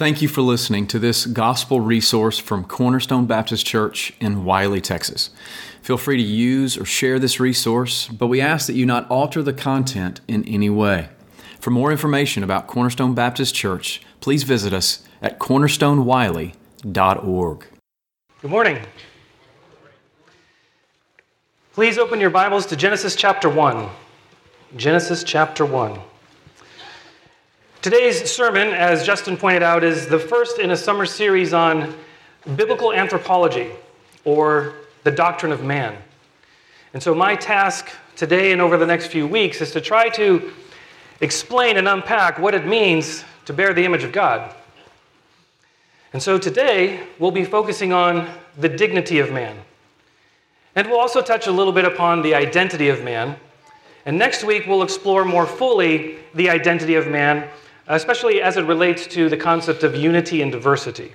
Thank you for listening to this gospel resource from Cornerstone Baptist Church in Wylie, Texas. Feel free to use or share this resource, but we ask that you not alter the content in any way. For more information about Cornerstone Baptist Church, please visit us at cornerstonewylie.org. Good morning. Please open your Bibles to Genesis chapter 1. Genesis chapter 1. Today's sermon, as Justin pointed out, is the first in a summer series on biblical anthropology or the doctrine of man. And so, my task today and over the next few weeks is to try to explain and unpack what it means to bear the image of God. And so, today we'll be focusing on the dignity of man. And we'll also touch a little bit upon the identity of man. And next week we'll explore more fully the identity of man especially as it relates to the concept of unity and diversity.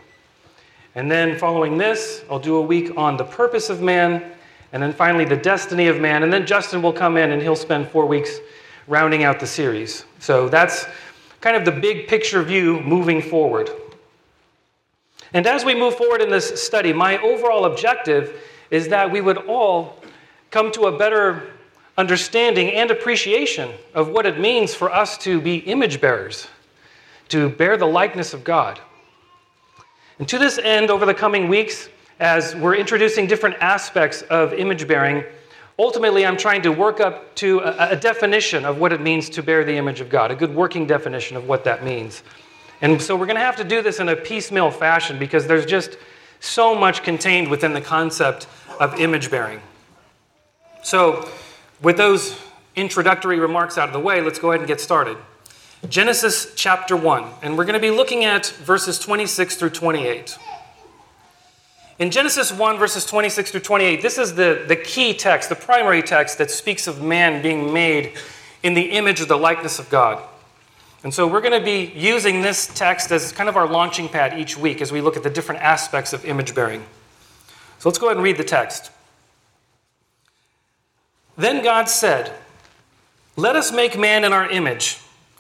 And then following this, I'll do a week on the purpose of man, and then finally the destiny of man. And then Justin will come in and he'll spend four weeks rounding out the series. So that's kind of the big picture view moving forward. And as we move forward in this study, my overall objective is that we would all come to a better understanding and appreciation of what it means for us to be image bearers to bear the likeness of God. And to this end, over the coming weeks, as we're introducing different aspects of image bearing, ultimately I'm trying to work up to a, a, definition of what it means to bear the image of God, a good working definition of what that means. And so we're going to have to do this in a piecemeal fashion because there's just so much contained within the concept of image bearing. So, with those introductory remarks out of the way, let's go ahead and get started. Genesis chapter 1, and we're going to be looking at verses 26 through 28. In Genesis 1, verses 26 through 28, this is the, the key text, the primary text that speaks of man being made in the image of the likeness of God. And so we're going to be using this text as kind of our launching pad each week as we look at the different aspects of image bearing. So let's go ahead and read the text. Then God said, Let us make man in our image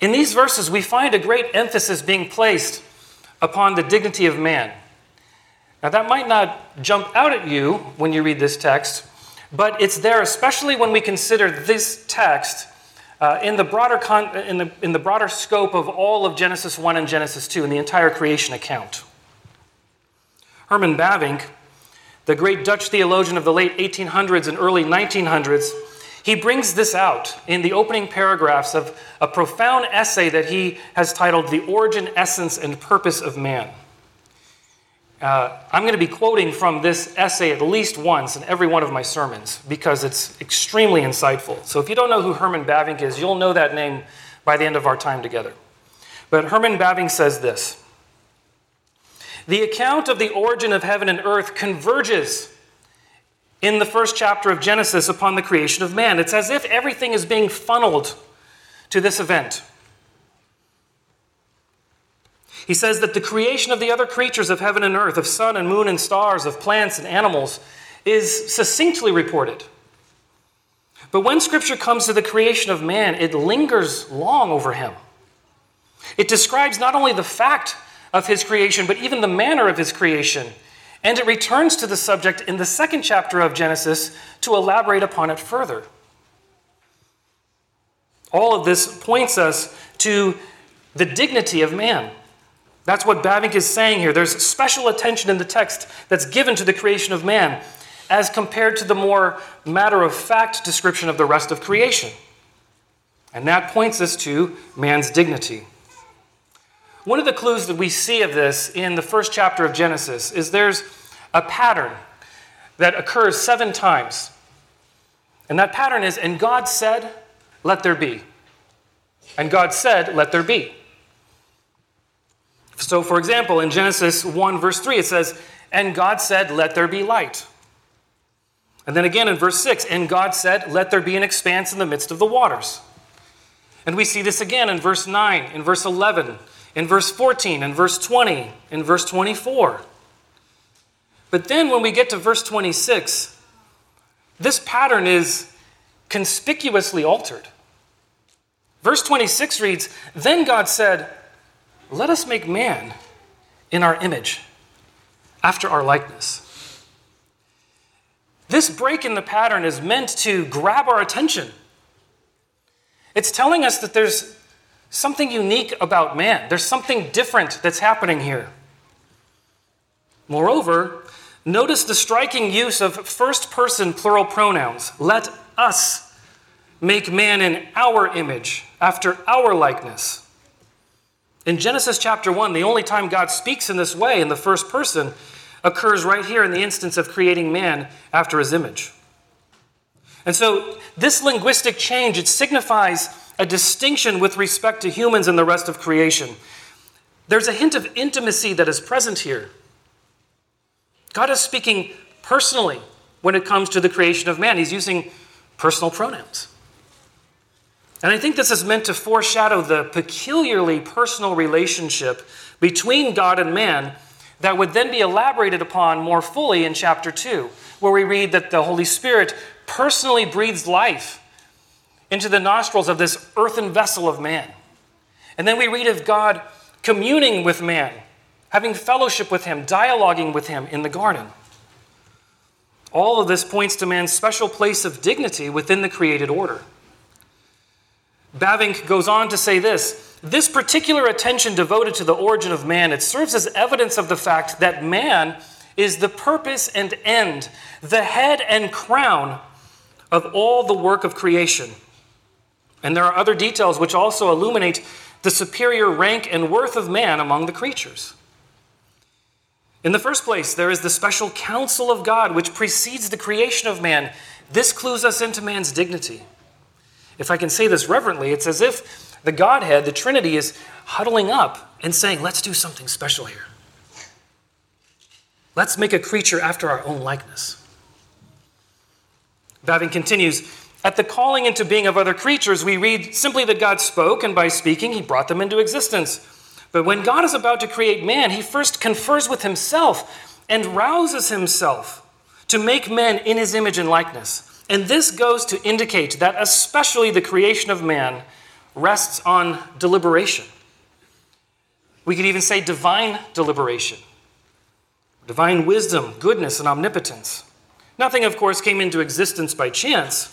In these verses, we find a great emphasis being placed upon the dignity of man. Now, that might not jump out at you when you read this text, but it's there especially when we consider this text uh, in, the broader con- in, the, in the broader scope of all of Genesis 1 and Genesis 2 and the entire creation account. Herman Bavinck, the great Dutch theologian of the late 1800s and early 1900s, he brings this out in the opening paragraphs of a profound essay that he has titled The Origin, Essence, and Purpose of Man. Uh, I'm going to be quoting from this essay at least once in every one of my sermons because it's extremely insightful. So if you don't know who Herman Bavinck is, you'll know that name by the end of our time together. But Herman Bavinck says this The account of the origin of heaven and earth converges in the first chapter of Genesis upon the creation of man. It's as if everything is being funneled to this event. He says that the creation of the other creatures of heaven and earth, of sun and moon and stars, of plants and animals, is succinctly reported. But when Scripture comes to the creation of man, it lingers long over him. It describes not only the fact of his creation, but even the manner of his creation and it returns to the subject in the second chapter of Genesis to elaborate upon it further. All of this points us to the dignity of man. That's what Bavinck is saying here. There's special attention in the text that's given to the creation of man as compared to the more matter of fact description of the rest of creation. And that points us to man's dignity. One of the clues that we see of this in the first chapter of Genesis is there's a pattern that occurs seven times. And that pattern is, and God said, let there be. And God said, Let there be. So, for example, in Genesis 1, verse 3, it says, And God said, Let there be light. And then again in verse 6, And God said, Let there be an expanse in the midst of the waters. And we see this again in verse 9, in verse 11, in verse 14, in verse 20, in verse 24. But then when we get to verse 26, this pattern is conspicuously altered. Verse 26 reads Then God said, Let us make man in our image, after our likeness. This break in the pattern is meant to grab our attention. It's telling us that there's something unique about man, there's something different that's happening here. Moreover, notice the striking use of first person plural pronouns. Let us make man in our image, after our likeness. In Genesis chapter 1, the only time God speaks in this way in the first person occurs right here in the instance of creating man after his image. And so this linguistic change it signifies a distinction with respect to humans and the rest of creation. There's a hint of intimacy that is present here. God is speaking personally when it comes to the creation of man. He's using personal pronouns. And I think this is meant to foreshadow the peculiarly personal relationship between God and man that would then be elaborated upon more fully in chapter 2, where we read that the Holy Spirit personally breathes life into the nostrils of this earthen vessel of man. And then we read of God communing with man, having fellowship with him, dialoguing with him in the garden. All of this points to man's special place of dignity within the created order. Bavinck goes on to say this this particular attention devoted to the origin of man, it serves as evidence of the fact that man is the purpose and end, the head and crown of all the work of creation. And there are other details which also illuminate the superior rank and worth of man among the creatures. In the first place, there is the special counsel of God which precedes the creation of man. This clues us into man's dignity. If I can say this reverently, it's as if the Godhead, the Trinity, is huddling up and saying, let's do something special here. Let's make a creature after our own likeness. Bavinck continues At the calling into being of other creatures, we read simply that God spoke, and by speaking, he brought them into existence. But when God is about to create man, he first confers with himself and rouses himself to make men in his image and likeness. And this goes to indicate that, especially the creation of man, rests on deliberation. We could even say divine deliberation, divine wisdom, goodness, and omnipotence. Nothing, of course, came into existence by chance,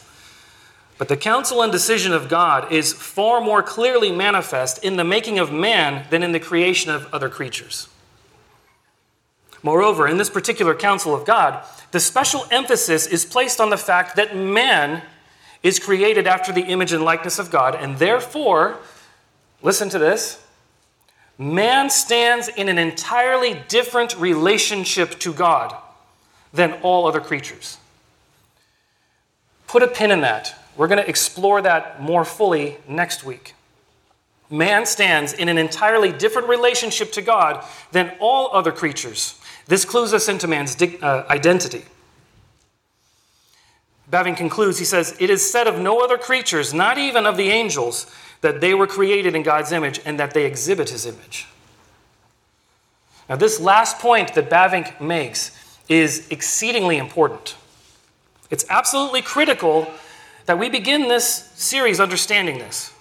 but the counsel and decision of God is far more clearly manifest in the making of man than in the creation of other creatures. Moreover, in this particular counsel of God, the special emphasis is placed on the fact that man is created after the image and likeness of God, and therefore, listen to this man stands in an entirely different relationship to God than all other creatures. Put a pin in that. We're going to explore that more fully next week. Man stands in an entirely different relationship to God than all other creatures. This clues us into man's uh, identity. Bavinck concludes, he says, It is said of no other creatures, not even of the angels, that they were created in God's image and that they exhibit his image. Now, this last point that Bavinck makes is exceedingly important. It's absolutely critical that we begin this series understanding this.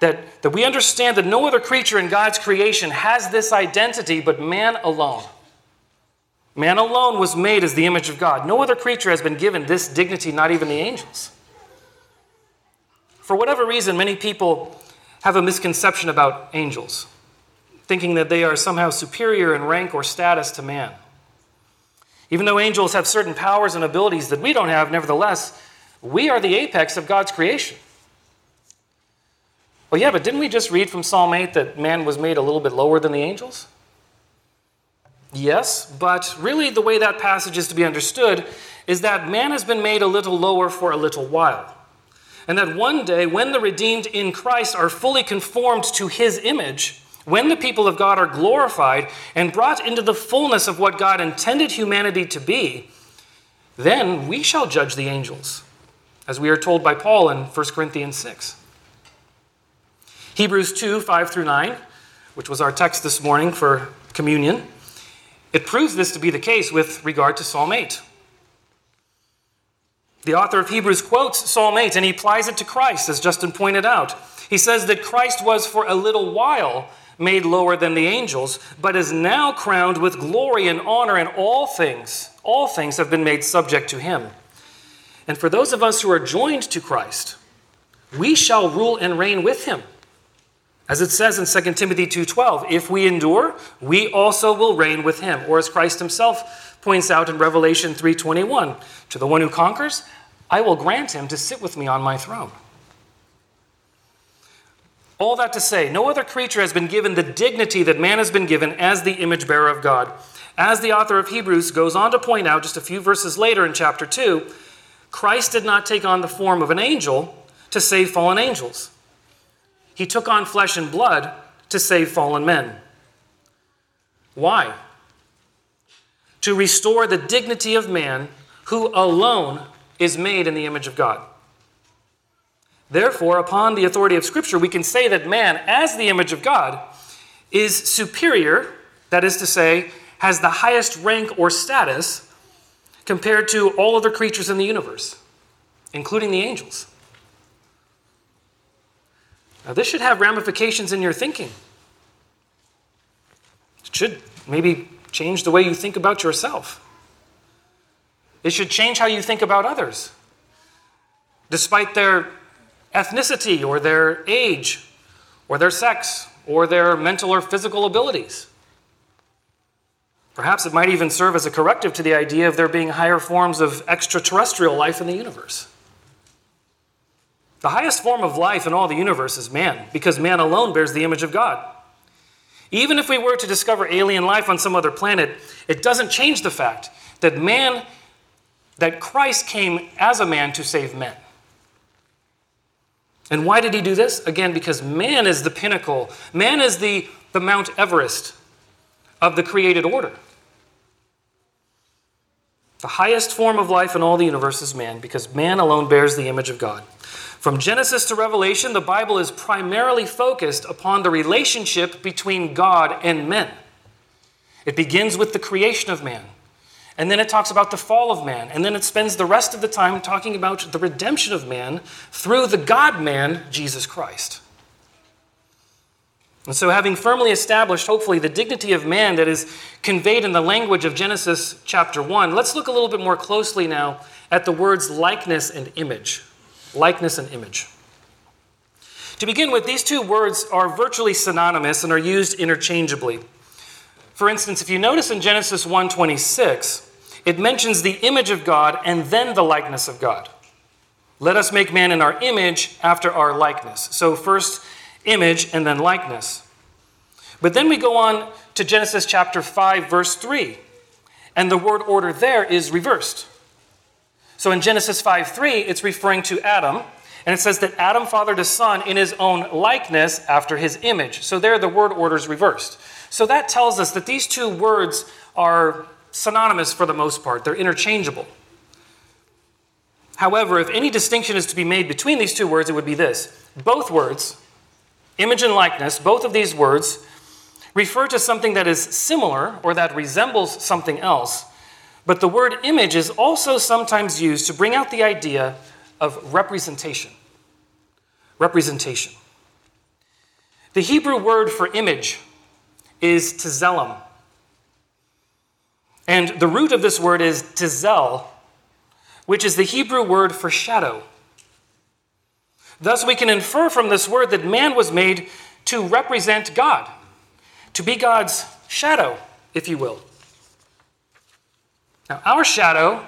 That, that we understand that no other creature in God's creation has this identity but man alone. Man alone was made as the image of God. No other creature has been given this dignity, not even the angels. For whatever reason, many people have a misconception about angels, thinking that they are somehow superior in rank or status to man. Even though angels have certain powers and abilities that we don't have, nevertheless, we are the apex of God's creation. Well, yeah, but didn't we just read from Psalm 8 that man was made a little bit lower than the angels? Yes, but really the way that passage is to be understood is that man has been made a little lower for a little while. and that one day, when the redeemed in Christ are fully conformed to his image, when the people of God are glorified and brought into the fullness of what God intended humanity to be, then we shall judge the angels, as we are told by Paul in 1 Corinthians 6. Hebrews 2 5 through 9, which was our text this morning for communion, it proves this to be the case with regard to Psalm 8. The author of Hebrews quotes Psalm 8 and he applies it to Christ, as Justin pointed out. He says that Christ was for a little while made lower than the angels, but is now crowned with glory and honor, and all things, all things have been made subject to him. And for those of us who are joined to Christ, we shall rule and reign with him. As it says in 2 Timothy 2:12, if we endure, we also will reign with him. Or as Christ himself points out in Revelation 3:21, to the one who conquers, I will grant him to sit with me on my throne. All that to say, no other creature has been given the dignity that man has been given as the image bearer of God. As the author of Hebrews goes on to point out just a few verses later in chapter 2, Christ did not take on the form of an angel to save fallen angels. He took on flesh and blood to save fallen men. Why? To restore the dignity of man who alone is made in the image of God. Therefore, upon the authority of Scripture, we can say that man, as the image of God, is superior, that is to say, has the highest rank or status compared to all other creatures in the universe, including the angels. Now, this should have ramifications in your thinking. It should maybe change the way you think about yourself. It should change how you think about others. Despite their ethnicity or their age or their sex or their mental or physical abilities. Perhaps it might even serve as a corrective to the idea of there being higher forms of extraterrestrial life in the universe. The highest form of life in all the universe is man, because man alone bears the image of God. Even if we were to discover alien life on some other planet, it doesn't change the fact that man, that Christ came as a man to save men. And why did he do this? Again, because man is the pinnacle, man is the, the Mount Everest of the created order. The highest form of life in all the universe is man, because man alone bears the image of God. From Genesis to Revelation, the Bible is primarily focused upon the relationship between God and men. It begins with the creation of man. And then it talks about the fall of man. And then it spends the rest of the time talking about the redemption of man through the God man, Jesus Christ. And so, having firmly established, hopefully, the dignity of man that is conveyed in the language of Genesis chapter 1, let's look a little bit more closely now at the words likeness and image. Likeness and image. To begin with, these two words are virtually synonymous and are used interchangeably. For instance, if you notice in Genesis 1:26, it mentions the image of God and then the likeness of God. Let us make man in our image after our likeness. So, first image and then likeness. But then we go on to Genesis chapter 5, verse 3, and the word order there is reversed. So in Genesis 5 3, it's referring to Adam, and it says that Adam fathered a son in his own likeness after his image. So there the word order is reversed. So that tells us that these two words are synonymous for the most part, they're interchangeable. However, if any distinction is to be made between these two words, it would be this. Both words, image and likeness, both of these words refer to something that is similar or that resembles something else, but the word image is also sometimes used to bring out the idea of representation. Representation. The Hebrew word for image is tzelem. And the root of this word is tzel, which is the Hebrew word for shadow. Thus, we can infer from this word that man was made to represent God, to be God's shadow, if you will. Now, our shadow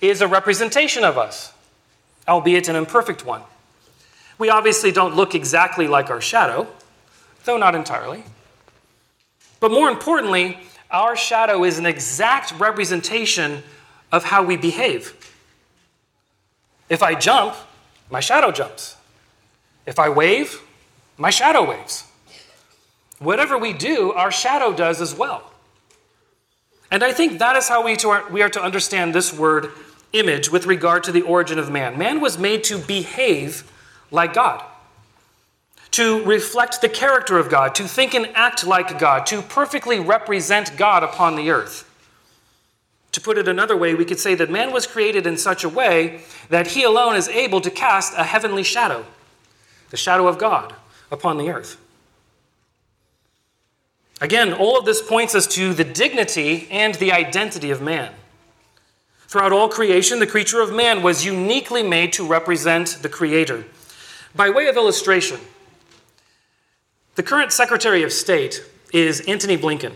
is a representation of us, albeit an imperfect one. We obviously don't look exactly like our shadow, though not entirely. But more importantly, our shadow is an exact representation of how we behave. If I jump, my shadow jumps. If I wave, my shadow waves. Whatever we do, our shadow does as well. And I think that is how we, our, we are to understand this word image with regard to the origin of man. Man was made to behave like God, to reflect the character of God, to think and act like God, to perfectly represent God upon the earth. To put it another way, we could say that man was created in such a way that he alone is able to cast a heavenly shadow, the shadow of God, upon the earth. Again, all of this points us to the dignity and the identity of man. Throughout all creation, the creature of man was uniquely made to represent the Creator. By way of illustration, the current Secretary of State is Antony Blinken.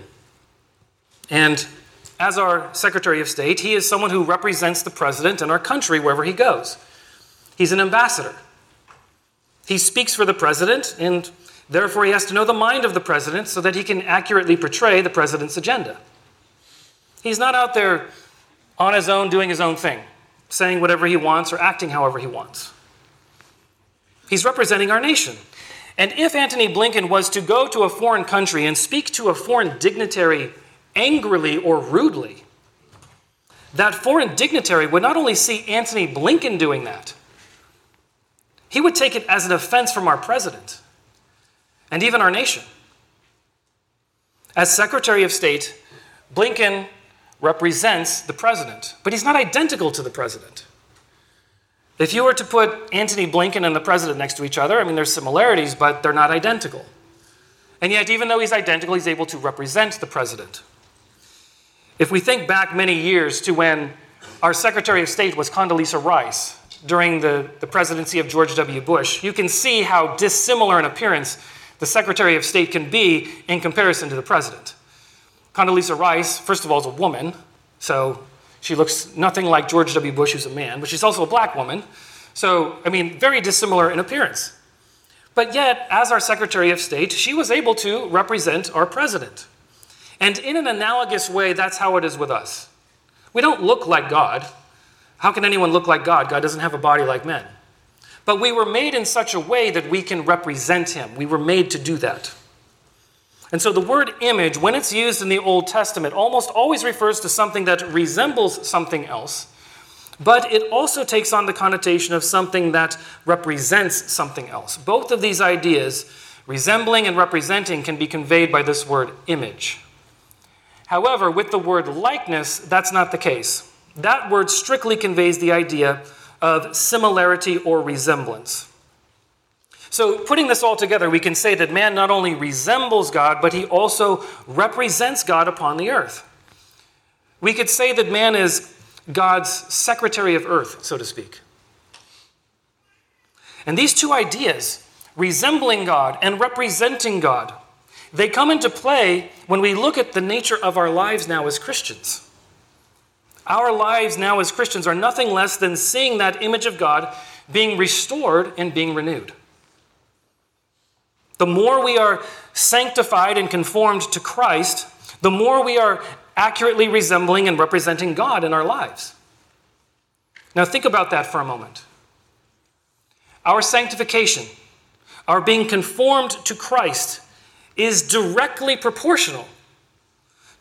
And as our Secretary of State, he is someone who represents the President and our country wherever he goes. He's an ambassador. He speaks for the President and Therefore, he has to know the mind of the president so that he can accurately portray the president's agenda. He's not out there on his own doing his own thing, saying whatever he wants or acting however he wants. He's representing our nation. And if Antony Blinken was to go to a foreign country and speak to a foreign dignitary angrily or rudely, that foreign dignitary would not only see Antony Blinken doing that, he would take it as an offense from our president and even our nation. As Secretary of State, Blinken represents the president, but he's not identical to the president. If you were to put Antony Blinken and the president next to each other, I mean, there's similarities, but they're not identical. And yet, even though he's identical, he's able to represent the president. If we think back many years to when our Secretary of State was Condoleezza Rice during the, the presidency of George W. Bush, you can see how dissimilar in appearance the Secretary of State can be in comparison to the President. Condoleezza Rice, first of all, is a woman, so she looks nothing like George W. Bush, who's a man, but she's also a black woman. So, I mean, very dissimilar in appearance. But yet, as our Secretary of State, she was able to represent our President. And in an analogous way, that's how it is with us. We don't look like God. How can anyone look like God? God doesn't have a body like men. But we were made in such a way that we can represent him. We were made to do that. And so the word image, when it's used in the Old Testament, almost always refers to something that resembles something else, but it also takes on the connotation of something that represents something else. Both of these ideas, resembling and representing, can be conveyed by this word image. However, with the word likeness, that's not the case. That word strictly conveys the idea of similarity or resemblance. So, putting this all together, we can say that man not only resembles God, but he also represents God upon the earth. We could say that man is God's secretary of earth, so to speak. And these two ideas, resembling God and representing God, they come into play when we look at the nature of our lives now as Christians. Our lives now as Christians are nothing less than seeing that image of God being restored and being renewed. The more we are sanctified and conformed to Christ, the more we are accurately resembling and representing God in our lives. Now, think about that for a moment. Our sanctification, our being conformed to Christ, is directly proportional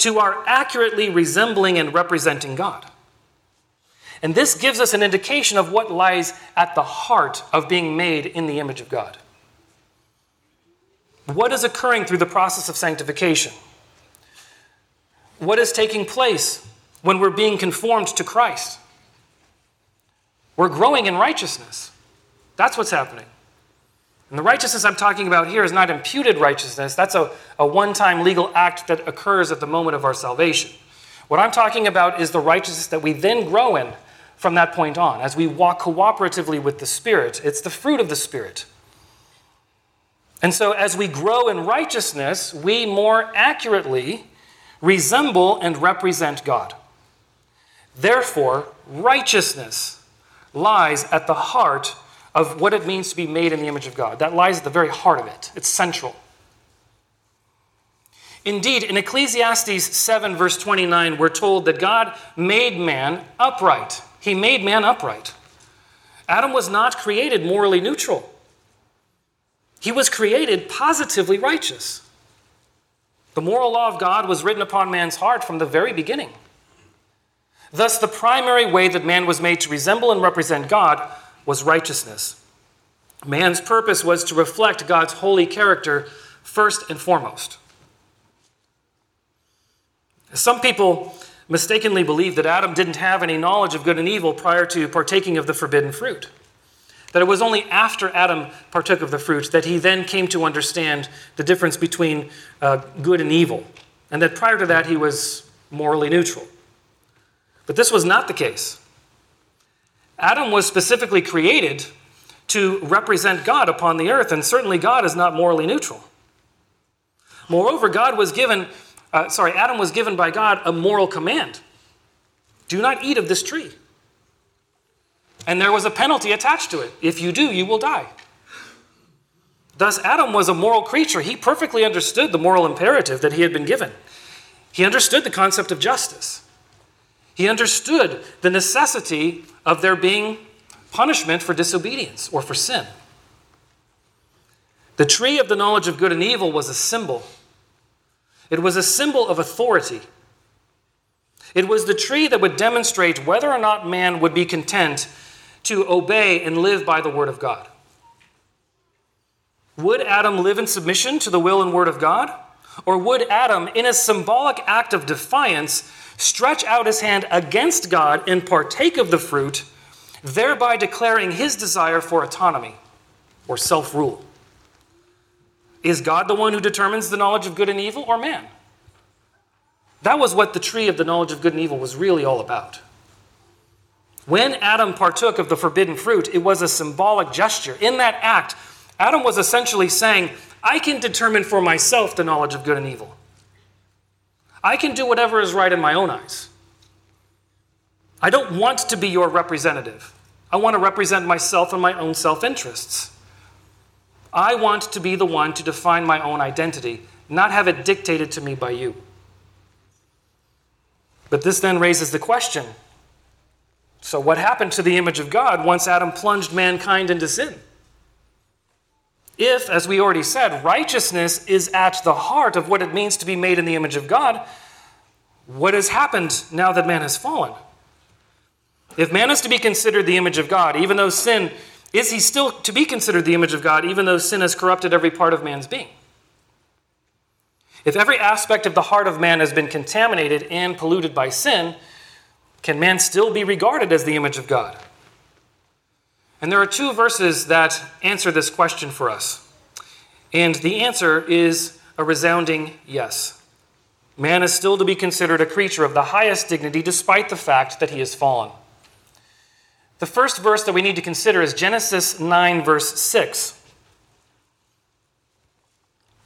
to our accurately resembling and representing God. And this gives us an indication of what lies at the heart of being made in the image of God. What is occurring through the process of sanctification? What is taking place when we're being conformed to Christ? We're growing in righteousness. That's what's happening. And the righteousness I'm talking about here is not imputed righteousness. That's a, a one time legal act that occurs at the moment of our salvation. What I'm talking about is the righteousness that we then grow in from that point on as we walk cooperatively with the Spirit. It's the fruit of the Spirit. And so, as we grow in righteousness, we more accurately resemble and represent God. Therefore, righteousness lies at the heart of what it means to be made in the image of God. That lies at the very heart of it, it's central. Indeed, in Ecclesiastes 7, verse 29, we're told that God made man upright. He made man upright. Adam was not created morally neutral. He was created positively righteous. The moral law of God was written upon man's heart from the very beginning. Thus, the primary way that man was made to resemble and represent God was righteousness. Man's purpose was to reflect God's holy character first and foremost. Some people mistakenly believe that Adam didn't have any knowledge of good and evil prior to partaking of the forbidden fruit. That it was only after Adam partook of the fruit that he then came to understand the difference between uh, good and evil, and that prior to that he was morally neutral. But this was not the case. Adam was specifically created to represent God upon the earth, and certainly God is not morally neutral. Moreover, God was given, uh, sorry, Adam was given by God a moral command do not eat of this tree. And there was a penalty attached to it. If you do, you will die. Thus, Adam was a moral creature. He perfectly understood the moral imperative that he had been given. He understood the concept of justice. He understood the necessity of there being punishment for disobedience or for sin. The tree of the knowledge of good and evil was a symbol. It was a symbol of authority. It was the tree that would demonstrate whether or not man would be content to obey and live by the word of God. Would Adam live in submission to the will and word of God? Or would Adam, in a symbolic act of defiance, stretch out his hand against God and partake of the fruit, thereby declaring his desire for autonomy or self rule? Is God the one who determines the knowledge of good and evil, or man? That was what the tree of the knowledge of good and evil was really all about. When Adam partook of the forbidden fruit, it was a symbolic gesture. In that act, Adam was essentially saying, I can determine for myself the knowledge of good and evil. I can do whatever is right in my own eyes. I don't want to be your representative. I want to represent myself and my own self interests. I want to be the one to define my own identity, not have it dictated to me by you. But this then raises the question so, what happened to the image of God once Adam plunged mankind into sin? If, as we already said, righteousness is at the heart of what it means to be made in the image of God, what has happened now that man has fallen? If man is to be considered the image of God, even though sin is he still to be considered the image of God, even though sin has corrupted every part of man's being? If every aspect of the heart of man has been contaminated and polluted by sin, can man still be regarded as the image of God? And there are two verses that answer this question for us. And the answer is a resounding yes. Man is still to be considered a creature of the highest dignity despite the fact that he has fallen. The first verse that we need to consider is Genesis 9, verse 6.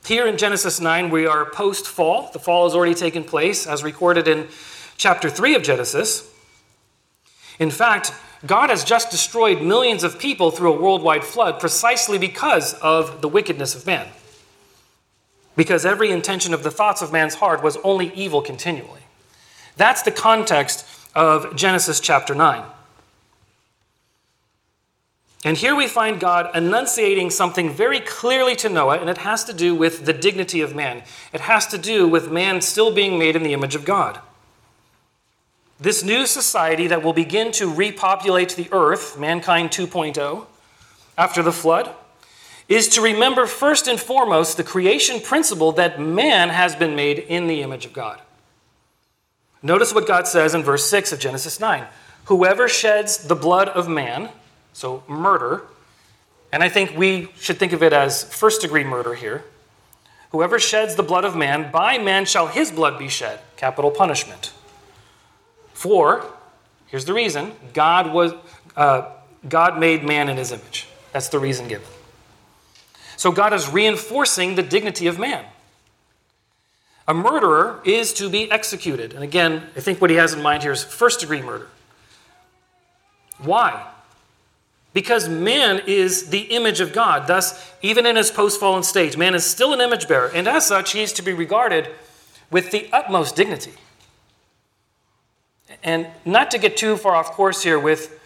Here in Genesis 9, we are post fall. The fall has already taken place, as recorded in chapter 3 of Genesis. In fact, God has just destroyed millions of people through a worldwide flood precisely because of the wickedness of man. Because every intention of the thoughts of man's heart was only evil continually. That's the context of Genesis chapter 9. And here we find God enunciating something very clearly to Noah, and it has to do with the dignity of man. It has to do with man still being made in the image of God. This new society that will begin to repopulate the earth, mankind 2.0, after the flood, is to remember first and foremost the creation principle that man has been made in the image of God. Notice what God says in verse 6 of Genesis 9 Whoever sheds the blood of man, so murder, and I think we should think of it as first degree murder here. Whoever sheds the blood of man, by man shall his blood be shed, capital punishment. For, here's the reason God, was, uh, God made man in his image. That's the reason given. So God is reinforcing the dignity of man. A murderer is to be executed. And again, I think what he has in mind here is first degree murder. Why? because man is the image of God. Thus, even in his post fallen state, man is still an image bearer, and as such, he is to be regarded with the utmost dignity. And not to get too far off course here with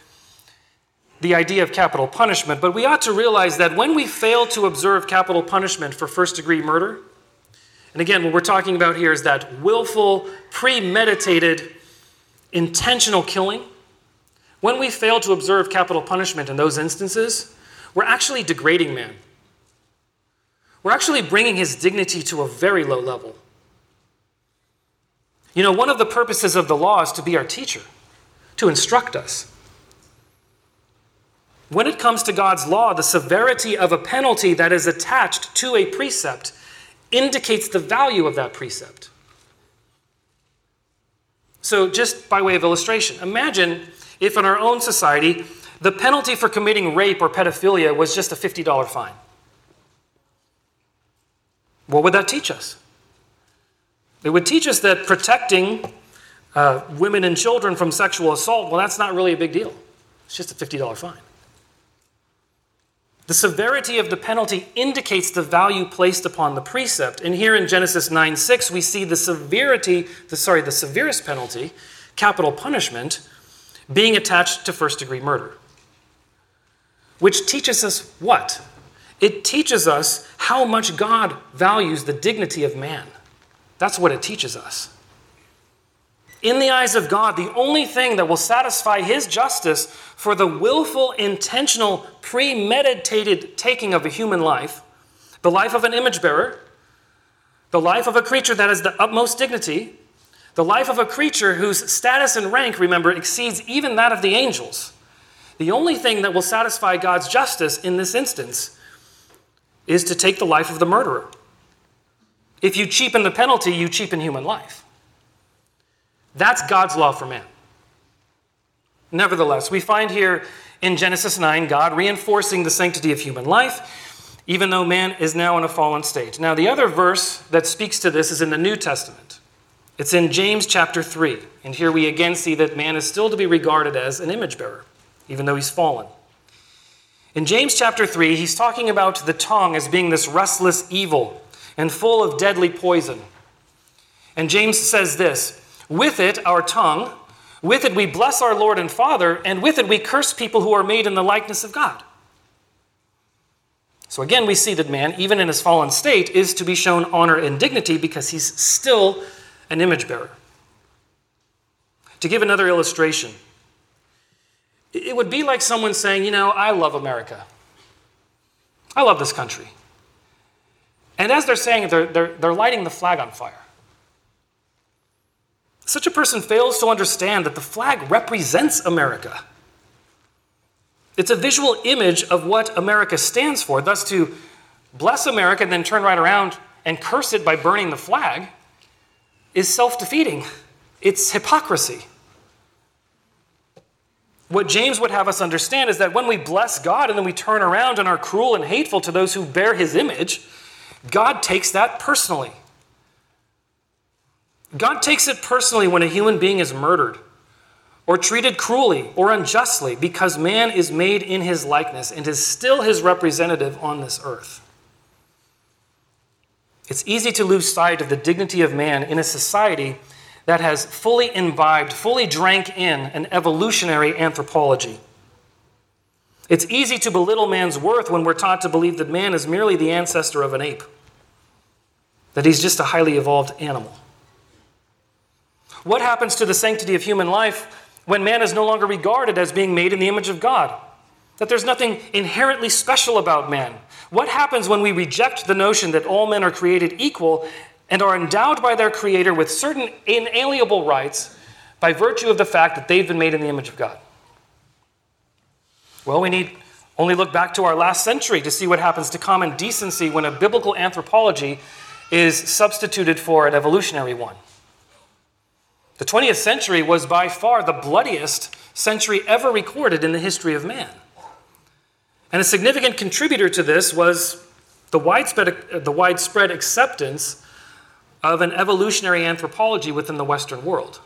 the idea of capital punishment, but we ought to realize that when we fail to observe capital punishment for first degree murder, and again, what we're talking about here is that willful, premeditated, intentional killing. When we fail to observe capital punishment in those instances, we're actually degrading man. We're actually bringing his dignity to a very low level. You know, one of the purposes of the law is to be our teacher, to instruct us. When it comes to God's law, the severity of a penalty that is attached to a precept indicates the value of that precept. So, just by way of illustration, imagine if in our own society the penalty for committing rape or pedophilia was just a $50 fine. What would that teach us? It would teach us that protecting uh, women and children from sexual assault, well, that's not really a big deal. It's just a $50 fine. The severity of the penalty indicates the value placed upon the precept. And here in Genesis 9 6, we see the severity, the, sorry, the severest penalty, capital punishment, being attached to first degree murder. Which teaches us what? It teaches us how much God values the dignity of man. That's what it teaches us. In the eyes of God, the only thing that will satisfy His justice for the willful, intentional, premeditated taking of a human life, the life of an image bearer, the life of a creature that has the utmost dignity, the life of a creature whose status and rank, remember, exceeds even that of the angels. The only thing that will satisfy God's justice in this instance is to take the life of the murderer. If you cheapen the penalty, you cheapen human life. That's God's law for man. Nevertheless, we find here in Genesis 9 God reinforcing the sanctity of human life, even though man is now in a fallen state. Now, the other verse that speaks to this is in the New Testament. It's in James chapter 3. And here we again see that man is still to be regarded as an image bearer, even though he's fallen. In James chapter 3, he's talking about the tongue as being this restless evil and full of deadly poison. And James says this With it, our tongue, with it we bless our Lord and Father, and with it we curse people who are made in the likeness of God. So again, we see that man, even in his fallen state, is to be shown honor and dignity because he's still an image bearer. To give another illustration, it would be like someone saying, You know, I love America. I love this country. And as they're saying they're, they're, they're lighting the flag on fire. Such a person fails to understand that the flag represents America. It's a visual image of what America stands for. Thus, to bless America and then turn right around and curse it by burning the flag is self defeating. It's hypocrisy. What James would have us understand is that when we bless God and then we turn around and are cruel and hateful to those who bear his image, God takes that personally. God takes it personally when a human being is murdered or treated cruelly or unjustly because man is made in his likeness and is still his representative on this earth. It's easy to lose sight of the dignity of man in a society that has fully imbibed, fully drank in an evolutionary anthropology. It's easy to belittle man's worth when we're taught to believe that man is merely the ancestor of an ape, that he's just a highly evolved animal. What happens to the sanctity of human life when man is no longer regarded as being made in the image of God? That there's nothing inherently special about man. What happens when we reject the notion that all men are created equal and are endowed by their Creator with certain inalienable rights by virtue of the fact that they've been made in the image of God? Well, we need only look back to our last century to see what happens to common decency when a biblical anthropology is substituted for an evolutionary one. The 20th century was by far the bloodiest century ever recorded in the history of man. And a significant contributor to this was the widespread, the widespread acceptance of an evolutionary anthropology within the Western world.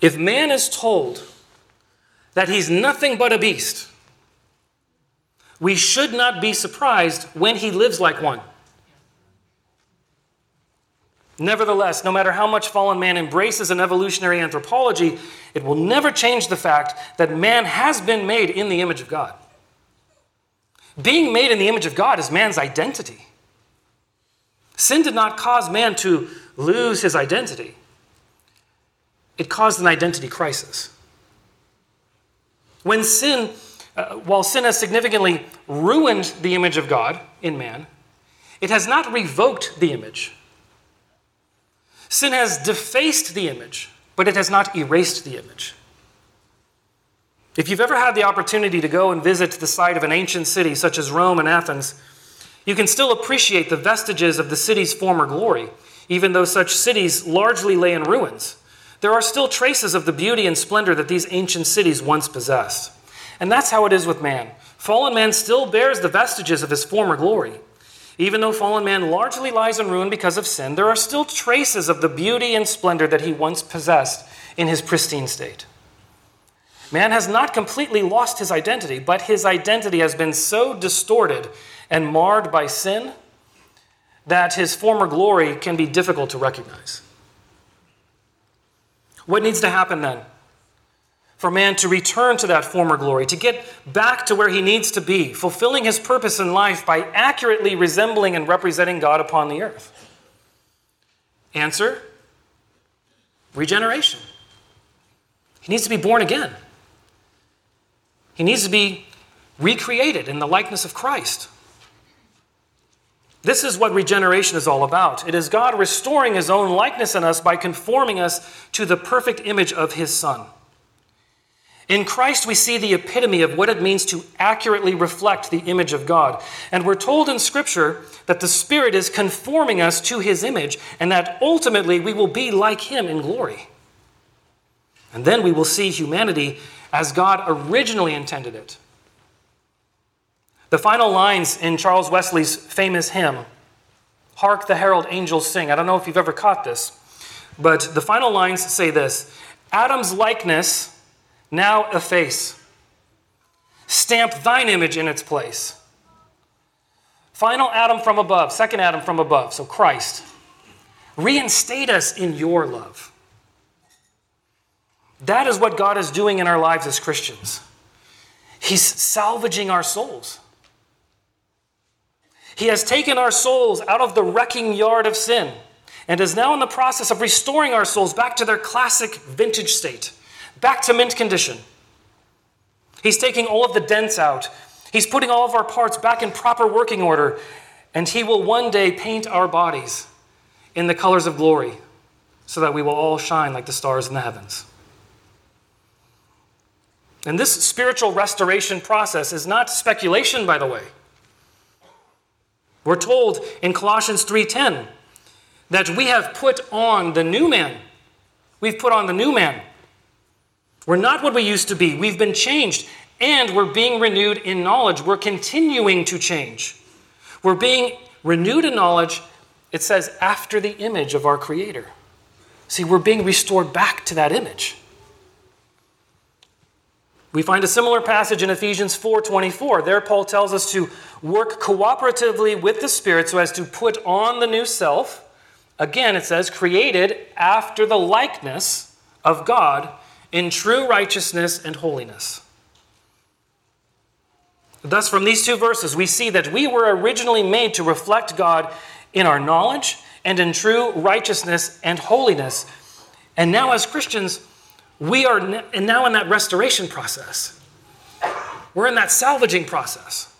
If man is told that he's nothing but a beast, we should not be surprised when he lives like one. Nevertheless, no matter how much fallen man embraces an evolutionary anthropology, it will never change the fact that man has been made in the image of God. Being made in the image of God is man's identity. Sin did not cause man to lose his identity, it caused an identity crisis. When sin, uh, while sin has significantly ruined the image of God in man, it has not revoked the image. Sin has defaced the image, but it has not erased the image. If you've ever had the opportunity to go and visit the site of an ancient city such as Rome and Athens, you can still appreciate the vestiges of the city's former glory, even though such cities largely lay in ruins. There are still traces of the beauty and splendor that these ancient cities once possessed. And that's how it is with man. Fallen man still bears the vestiges of his former glory. Even though fallen man largely lies in ruin because of sin, there are still traces of the beauty and splendor that he once possessed in his pristine state. Man has not completely lost his identity, but his identity has been so distorted and marred by sin that his former glory can be difficult to recognize. What needs to happen then? For man to return to that former glory, to get back to where he needs to be, fulfilling his purpose in life by accurately resembling and representing God upon the earth. Answer regeneration. He needs to be born again. He needs to be recreated in the likeness of Christ. This is what regeneration is all about. It is God restoring his own likeness in us by conforming us to the perfect image of his Son. In Christ, we see the epitome of what it means to accurately reflect the image of God. And we're told in Scripture that the Spirit is conforming us to his image, and that ultimately we will be like him in glory. And then we will see humanity as God originally intended it the final lines in Charles Wesley's famous hymn, Hark the Herald Angels Sing. I don't know if you've ever caught this, but the final lines say this Adam's likeness now efface. Stamp thine image in its place. Final Adam from above, second Adam from above, so Christ. Reinstate us in your love. That is what God is doing in our lives as Christians. He's salvaging our souls. He has taken our souls out of the wrecking yard of sin and is now in the process of restoring our souls back to their classic vintage state, back to mint condition. He's taking all of the dents out. He's putting all of our parts back in proper working order, and He will one day paint our bodies in the colors of glory so that we will all shine like the stars in the heavens. And this spiritual restoration process is not speculation, by the way. We're told in Colossians 3:10 that we have put on the new man. We've put on the new man. We're not what we used to be. We've been changed and we're being renewed in knowledge. We're continuing to change. We're being renewed in knowledge, it says, after the image of our Creator. See, we're being restored back to that image. We find a similar passage in Ephesians 4:24. There Paul tells us to work cooperatively with the Spirit so as to put on the new self. Again, it says created after the likeness of God in true righteousness and holiness. Thus, from these two verses, we see that we were originally made to reflect God in our knowledge and in true righteousness and holiness. And now, as Christians, we are now in that restoration process. We're in that salvaging process,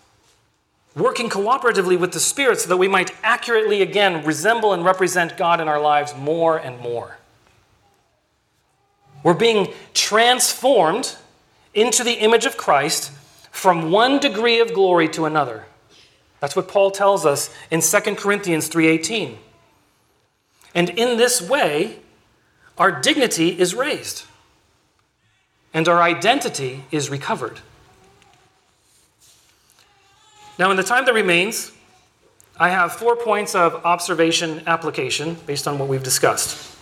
working cooperatively with the Spirit so that we might accurately again resemble and represent God in our lives more and more. We're being transformed into the image of Christ from one degree of glory to another. That's what Paul tells us in 2 Corinthians 3:18. And in this way, our dignity is raised and our identity is recovered. Now, in the time that remains, I have four points of observation application based on what we've discussed.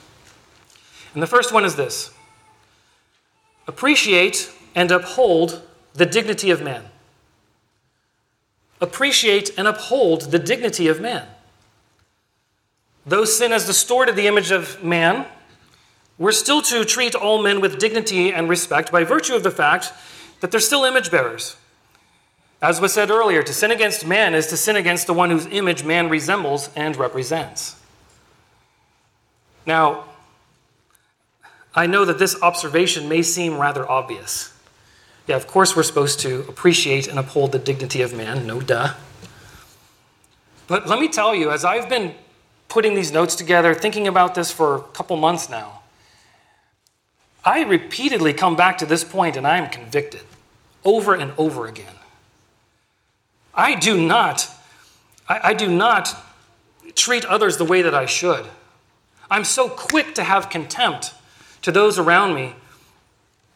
And the first one is this appreciate and uphold the dignity of man. Appreciate and uphold the dignity of man. though sin has distorted the image of man, we're still to treat all men with dignity and respect by virtue of the fact that they're still image bearers. As was said earlier, to sin against man is to sin against the one whose image man resembles and represents. Now, I know that this observation may seem rather obvious. Yeah, of course, we're supposed to appreciate and uphold the dignity of man, no duh. But let me tell you, as I've been putting these notes together, thinking about this for a couple months now, I repeatedly come back to this point and I am convicted over and over again. I do not, I, I do not treat others the way that I should. I'm so quick to have contempt to those around me,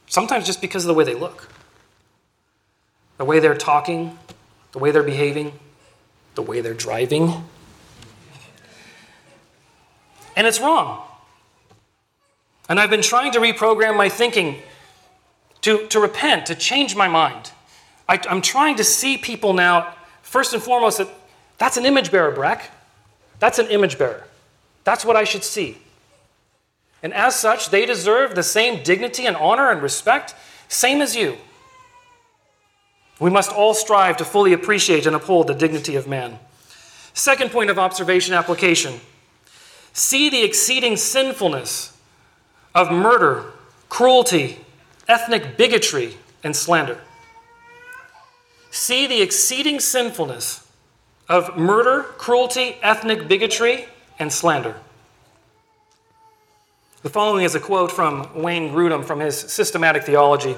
sometimes just because of the way they look, the way they're talking, the way they're behaving, the way they're driving. And it's wrong. And I've been trying to reprogram my thinking to, to repent, to change my mind. I, am trying to see people now, first and foremost, that that's an image bearer, Breck. That's an image bearer. That's what I should see. And as such, they deserve the same dignity and honor and respect, same as you. We must all strive to fully appreciate and uphold the dignity of man. Second point of observation application see the exceeding sinfulness of murder, cruelty, ethnic bigotry, and slander. See the exceeding sinfulness of murder, cruelty, ethnic bigotry, and slander. The following is a quote from Wayne Grudem from his Systematic Theology.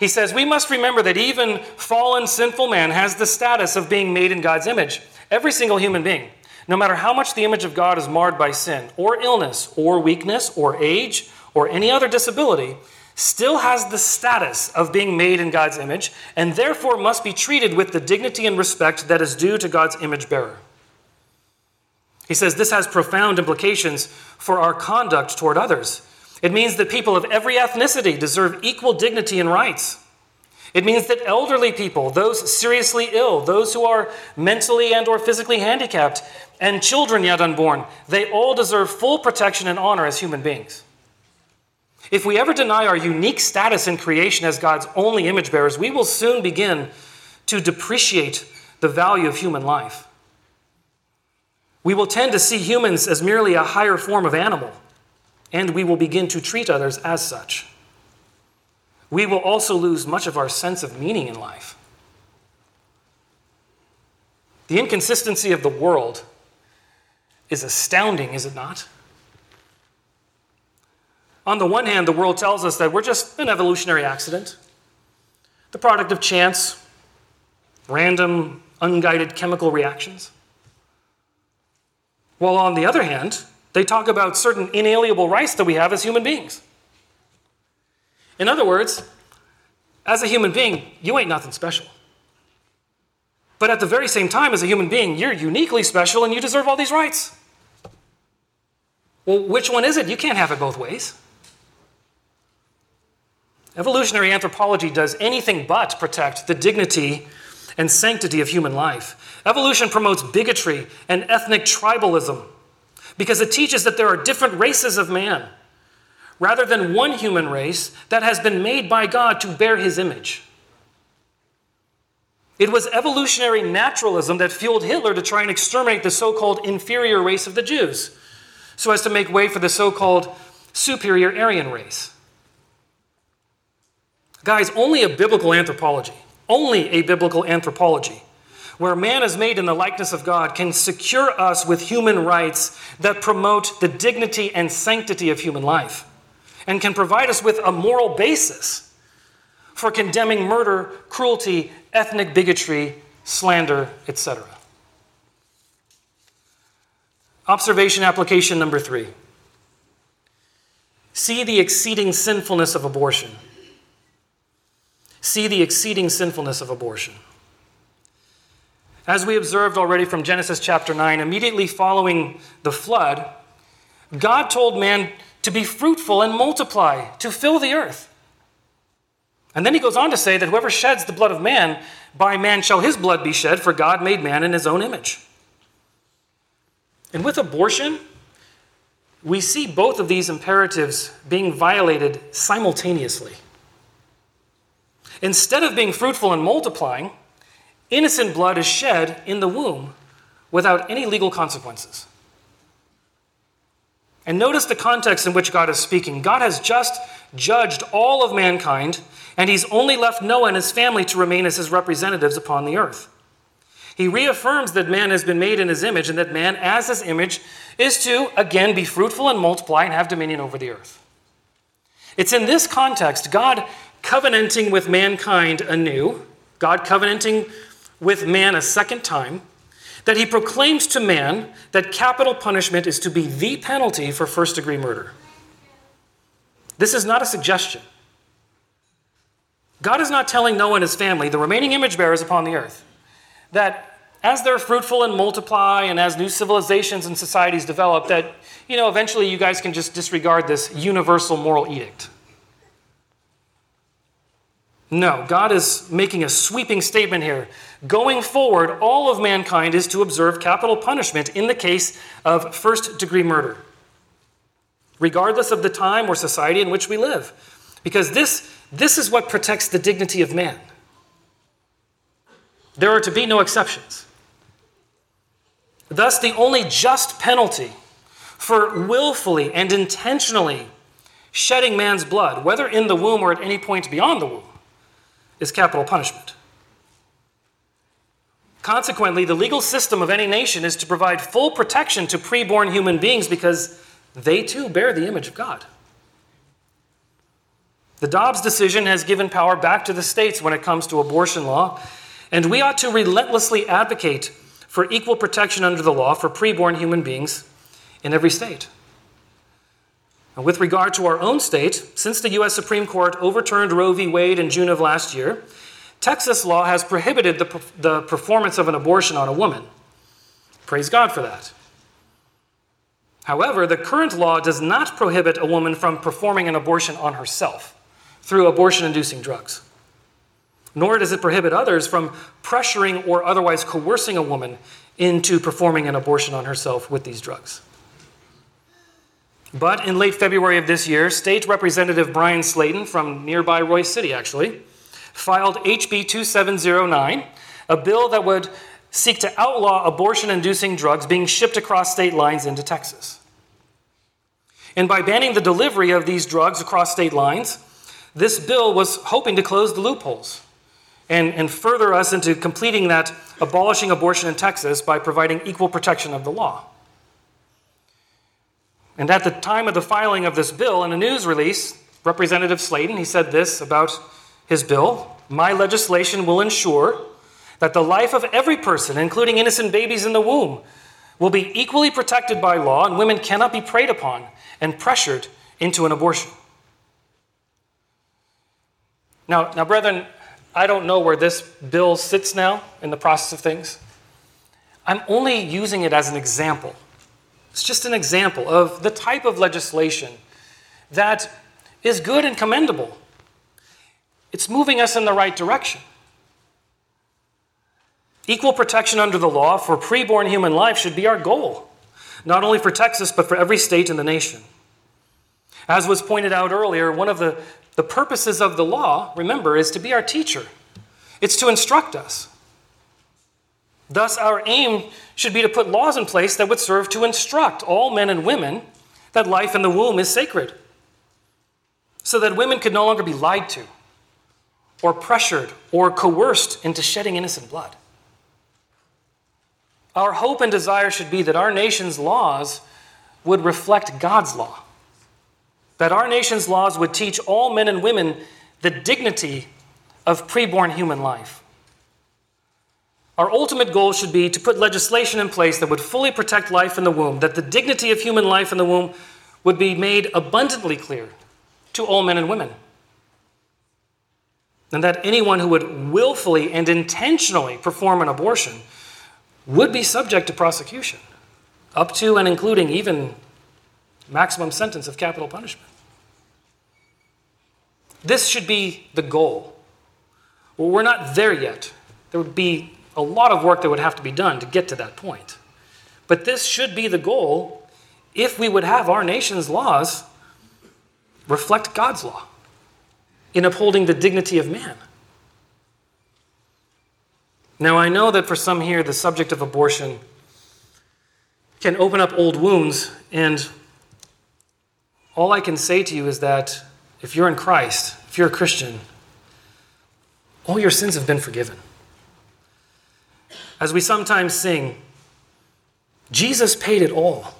He says, We must remember that even fallen, sinful man has the status of being made in God's image. Every single human being, no matter how much the image of God is marred by sin, or illness, or weakness, or age, or any other disability, still has the status of being made in God's image, and therefore must be treated with the dignity and respect that is due to God's image bearer. He says this has profound implications for our conduct toward others. It means that people of every ethnicity deserve equal dignity and rights. It means that elderly people, those seriously ill, those who are mentally and or physically handicapped, and children yet unborn, they all deserve full protection and honor as human beings. If we ever deny our unique status in creation as God's only image bearers, we will soon begin to depreciate the value of human life. We will tend to see humans as merely a higher form of animal, and we will begin to treat others as such. We will also lose much of our sense of meaning in life. The inconsistency of the world is astounding, is it not? On the one hand, the world tells us that we're just an evolutionary accident, the product of chance, random, unguided chemical reactions. While on the other hand, they talk about certain inalienable rights that we have as human beings. In other words, as a human being, you ain't nothing special. But at the very same time, as a human being, you're uniquely special and you deserve all these rights. Well, which one is it? You can't have it both ways. Evolutionary anthropology does anything but protect the dignity and sanctity of human life. Evolution promotes bigotry and ethnic tribalism because it teaches that there are different races of man rather than one human race that has been made by God to bear his image. It was evolutionary naturalism that fueled Hitler to try and exterminate the so called inferior race of the Jews, so as to make way for the so called superior Aryan race. Guys, only a biblical anthropology only a biblical anthropology, where man is made in the likeness of God, can secure us with human rights that promote the dignity and sanctity of human life, and can provide us with a moral basis for condemning murder, cruelty, ethnic bigotry, slander, etc. Observation application number three. See the exceeding sinfulness of abortion see the exceeding sinfulness of abortion. As we observed already from Genesis chapter 9, immediately following the flood, God told man to be fruitful and multiply, to fill the earth. And then he goes on to say that whoever sheds the blood of man, by man shall his blood be shed, for God made man in his own image. And with abortion, we see both of these imperatives being violated simultaneously. Instead of being fruitful and multiplying, innocent blood is shed in the womb without any legal consequences. And notice the context in which God is speaking. God has just judged all of mankind, and he's only left Noah and his family to remain as his representatives upon the earth. He reaffirms that man has been made in his image and that man, as his image, is to, again, be fruitful and multiply and have dominion over the earth. It's in this context, God covenanting with mankind anew, God covenanting with man a second time, that he proclaims to man that capital punishment is to be the penalty for first degree murder. This is not a suggestion. God is not telling Noah and his family, the remaining image bearers upon the earth, that as they're fruitful and multiply and as new civilizations and societies develop, that, you know, eventually you guys can just disregard this universal moral edict. No, God is making a sweeping statement here. Going forward, all of mankind is to observe capital punishment in the case of first degree murder, regardless of the time or society in which we live. Because this, this is what protects the dignity of man. There are to be no exceptions. Thus, the only just penalty for willfully and intentionally shedding man's blood, whether in the womb or at any point beyond the womb, is capital punishment. Consequently, the legal system of any nation is to provide full protection to preborn human beings because they too bear the image of God. The Dobbs decision has given power back to the states when it comes to abortion law, and we ought to relentlessly advocate for equal protection under the law for preborn human beings in every state. Now, with regard to our own state, since the U.S. Supreme Court overturned Roe v. Wade in June of last year, Texas law has prohibited the, the performance of an abortion on a woman. Praise God for that. However, the current law does not prohibit a woman from performing an abortion on herself through abortion inducing drugs. Nor does it prohibit others from pressuring or otherwise coercing a woman into performing an abortion on herself with these drugs. But in late February of this year, State Representative Bryan Slaton from nearby Royse City, actually, filed HB 2709, a bill that would seek to outlaw abortion inducing drugs being shipped across state lines into Texas. And by banning the delivery of these drugs across state lines, this bill was hoping to close the loopholes and, and further us into completing that abolishing abortion in Texas by providing equal protection of the law. And at the time of the filing of this bill, in a news release, Representative Slaton, he said this about his bill My legislation will ensure that the life of every person, including innocent babies in the womb, will be equally protected by law, and women cannot be preyed upon and pressured into an abortion. Now, now, brethren, I don't know where this bill sits now in the process of things. I'm only using it as an example. It's just an example of the type of legislation that is good and commendable. It's moving us in the right direction. Equal protection under the law for preborn human life should be our goal, not only for Texas, but for every state in the nation. As was pointed out earlier, one of the, the purposes of the law, remember, is to be our teacher, it's to instruct us. Thus, our aim should be to put laws in place that would serve to instruct all men and women that life in the womb is sacred, so that women could no longer be lied to, or pressured, or coerced into shedding innocent blood. Our hope and desire should be that our nation's laws would reflect God's law, that our nation's laws would teach all men and women the dignity of preborn human life. Our ultimate goal should be to put legislation in place that would fully protect life in the womb, that the dignity of human life in the womb would be made abundantly clear to all men and women. And that anyone who would willfully and intentionally perform an abortion would be subject to prosecution, up to and including even maximum sentence of capital punishment. This should be the goal. Well, we're not there yet. There would be a lot of work that would have to be done to get to that point. But this should be the goal if we would have our nation's laws reflect God's law in upholding the dignity of man. Now, I know that for some here, the subject of abortion can open up old wounds, and all I can say to you is that if you're in Christ, if you're a Christian, all your sins have been forgiven. As we sometimes sing, Jesus paid it all.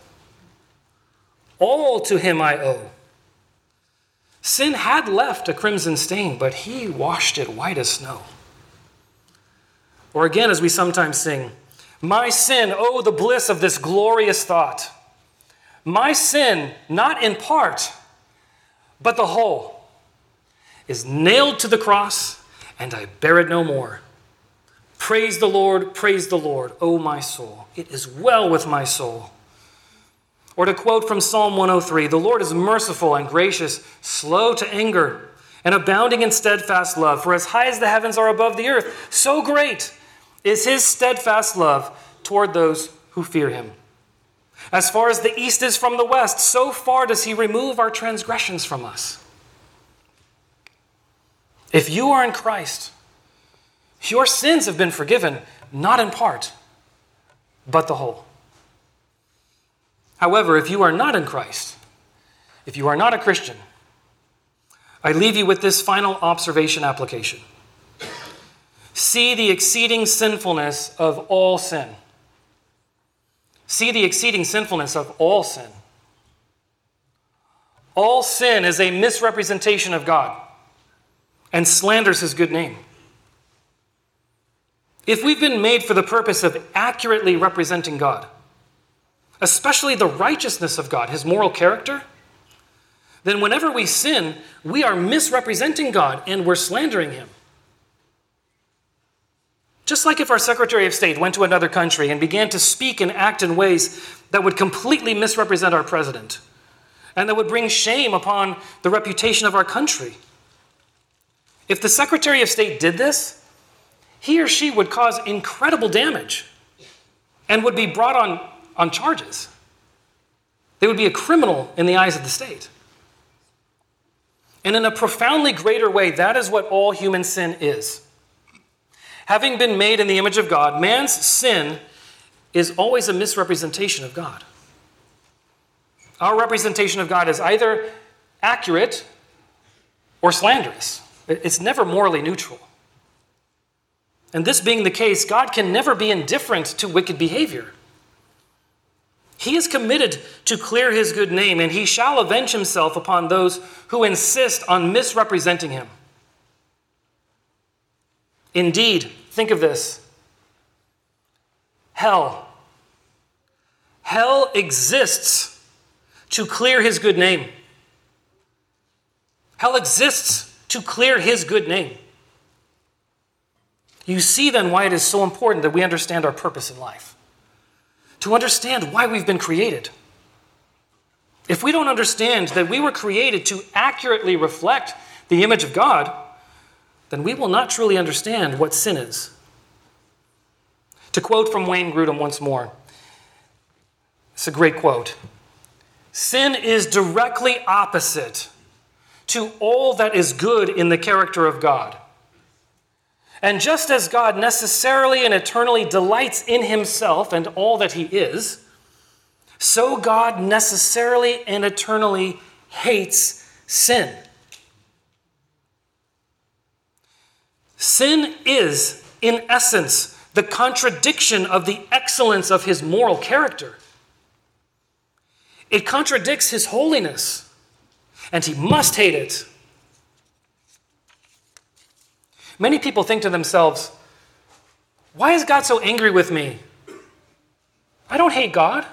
All to him I owe. Sin had left a crimson stain, but he washed it white as snow. Or again, as we sometimes sing, My sin, oh, the bliss of this glorious thought. My sin, not in part, but the whole, is nailed to the cross, and I bear it no more. Praise the Lord, praise the Lord, O my soul. It is well with my soul. Or to quote from Psalm 103 The Lord is merciful and gracious, slow to anger, and abounding in steadfast love. For as high as the heavens are above the earth, so great is his steadfast love toward those who fear him. As far as the east is from the west, so far does he remove our transgressions from us. If you are in Christ, your sins have been forgiven, not in part, but the whole. However, if you are not in Christ, if you are not a Christian, I leave you with this final observation application. See the exceeding sinfulness of all sin. See the exceeding sinfulness of all sin. All sin is a misrepresentation of God and slanders his good name. If we've been made for the purpose of accurately representing God, especially the righteousness of God, his moral character, then whenever we sin, we are misrepresenting God and we're slandering him. Just like if our Secretary of State went to another country and began to speak and act in ways that would completely misrepresent our president and that would bring shame upon the reputation of our country. If the Secretary of State did this, he or she would cause incredible damage and would be brought on, on charges. They would be a criminal in the eyes of the state. And in a profoundly greater way, that is what all human sin is. Having been made in the image of God, man's sin is always a misrepresentation of God. Our representation of God is either accurate or slanderous, it's never morally neutral. And this being the case, God can never be indifferent to wicked behavior. He is committed to clear his good name, and he shall avenge himself upon those who insist on misrepresenting him. Indeed, think of this hell. Hell exists to clear his good name. Hell exists to clear his good name. You see then why it is so important that we understand our purpose in life, to understand why we've been created. If we don't understand that we were created to accurately reflect the image of God, then we will not truly understand what sin is. To quote from Wayne Grudem once more, it's a great quote Sin is directly opposite to all that is good in the character of God. And just as God necessarily and eternally delights in himself and all that he is, so God necessarily and eternally hates sin. Sin is, in essence, the contradiction of the excellence of his moral character. It contradicts his holiness, and he must hate it. Many people think to themselves, why is God so angry with me? I don't hate God.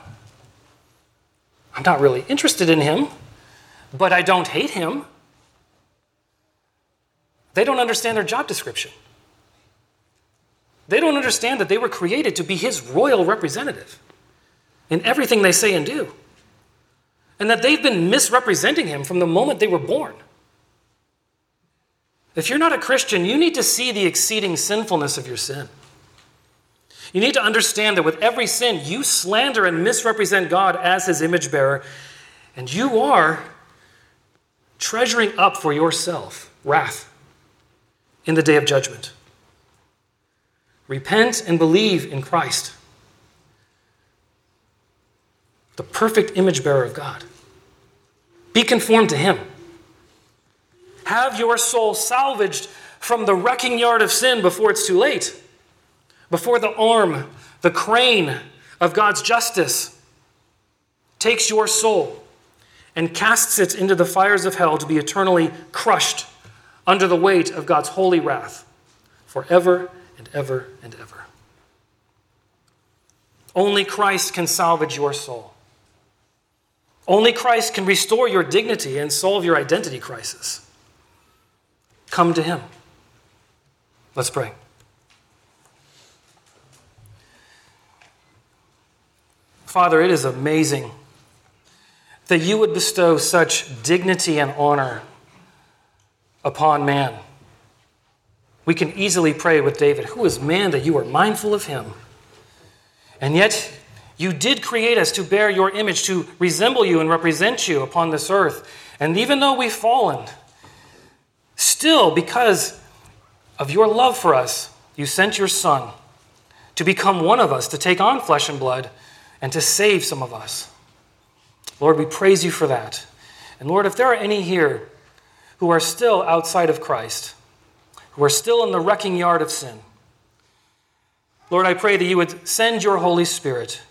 I'm not really interested in him, but I don't hate him. They don't understand their job description. They don't understand that they were created to be his royal representative in everything they say and do. And that they've been misrepresenting him from the moment they were born. If you're not a Christian, you need to see the exceeding sinfulness of your sin. You need to understand that with every sin, you slander and misrepresent God as his image bearer, and you are treasuring up for yourself wrath in the day of judgment. Repent and believe in Christ, the perfect image bearer of God. Be conformed to him. Have your soul salvaged from the wrecking yard of sin before it's too late, before the arm, the crane of God's justice takes your soul and casts it into the fires of hell to be eternally crushed under the weight of God's holy wrath forever and ever and ever. Only Christ can salvage your soul. Only Christ can restore your dignity and solve your identity crisis. Come to Him. Let's pray. Father, it is amazing that you would bestow such dignity and honor upon man. We can easily pray with David, Who is man that you are mindful of him? And yet, you did create us to bear your image, to resemble you and represent you upon this earth. And even though we've fallen, still, because of your love for us, you sent your Son to become one of us, to take on flesh and blood, and to save some of us. Lord, we praise you for that. And Lord, if there are any here who are still outside of Christ, who are still in the wrecking yard of sin, Lord, I pray that you would send your Holy Spirit,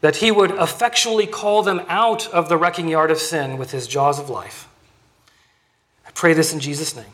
that he would effectually call them out of the wrecking yard of sin with his jaws of life. I pray this in Jesus' name.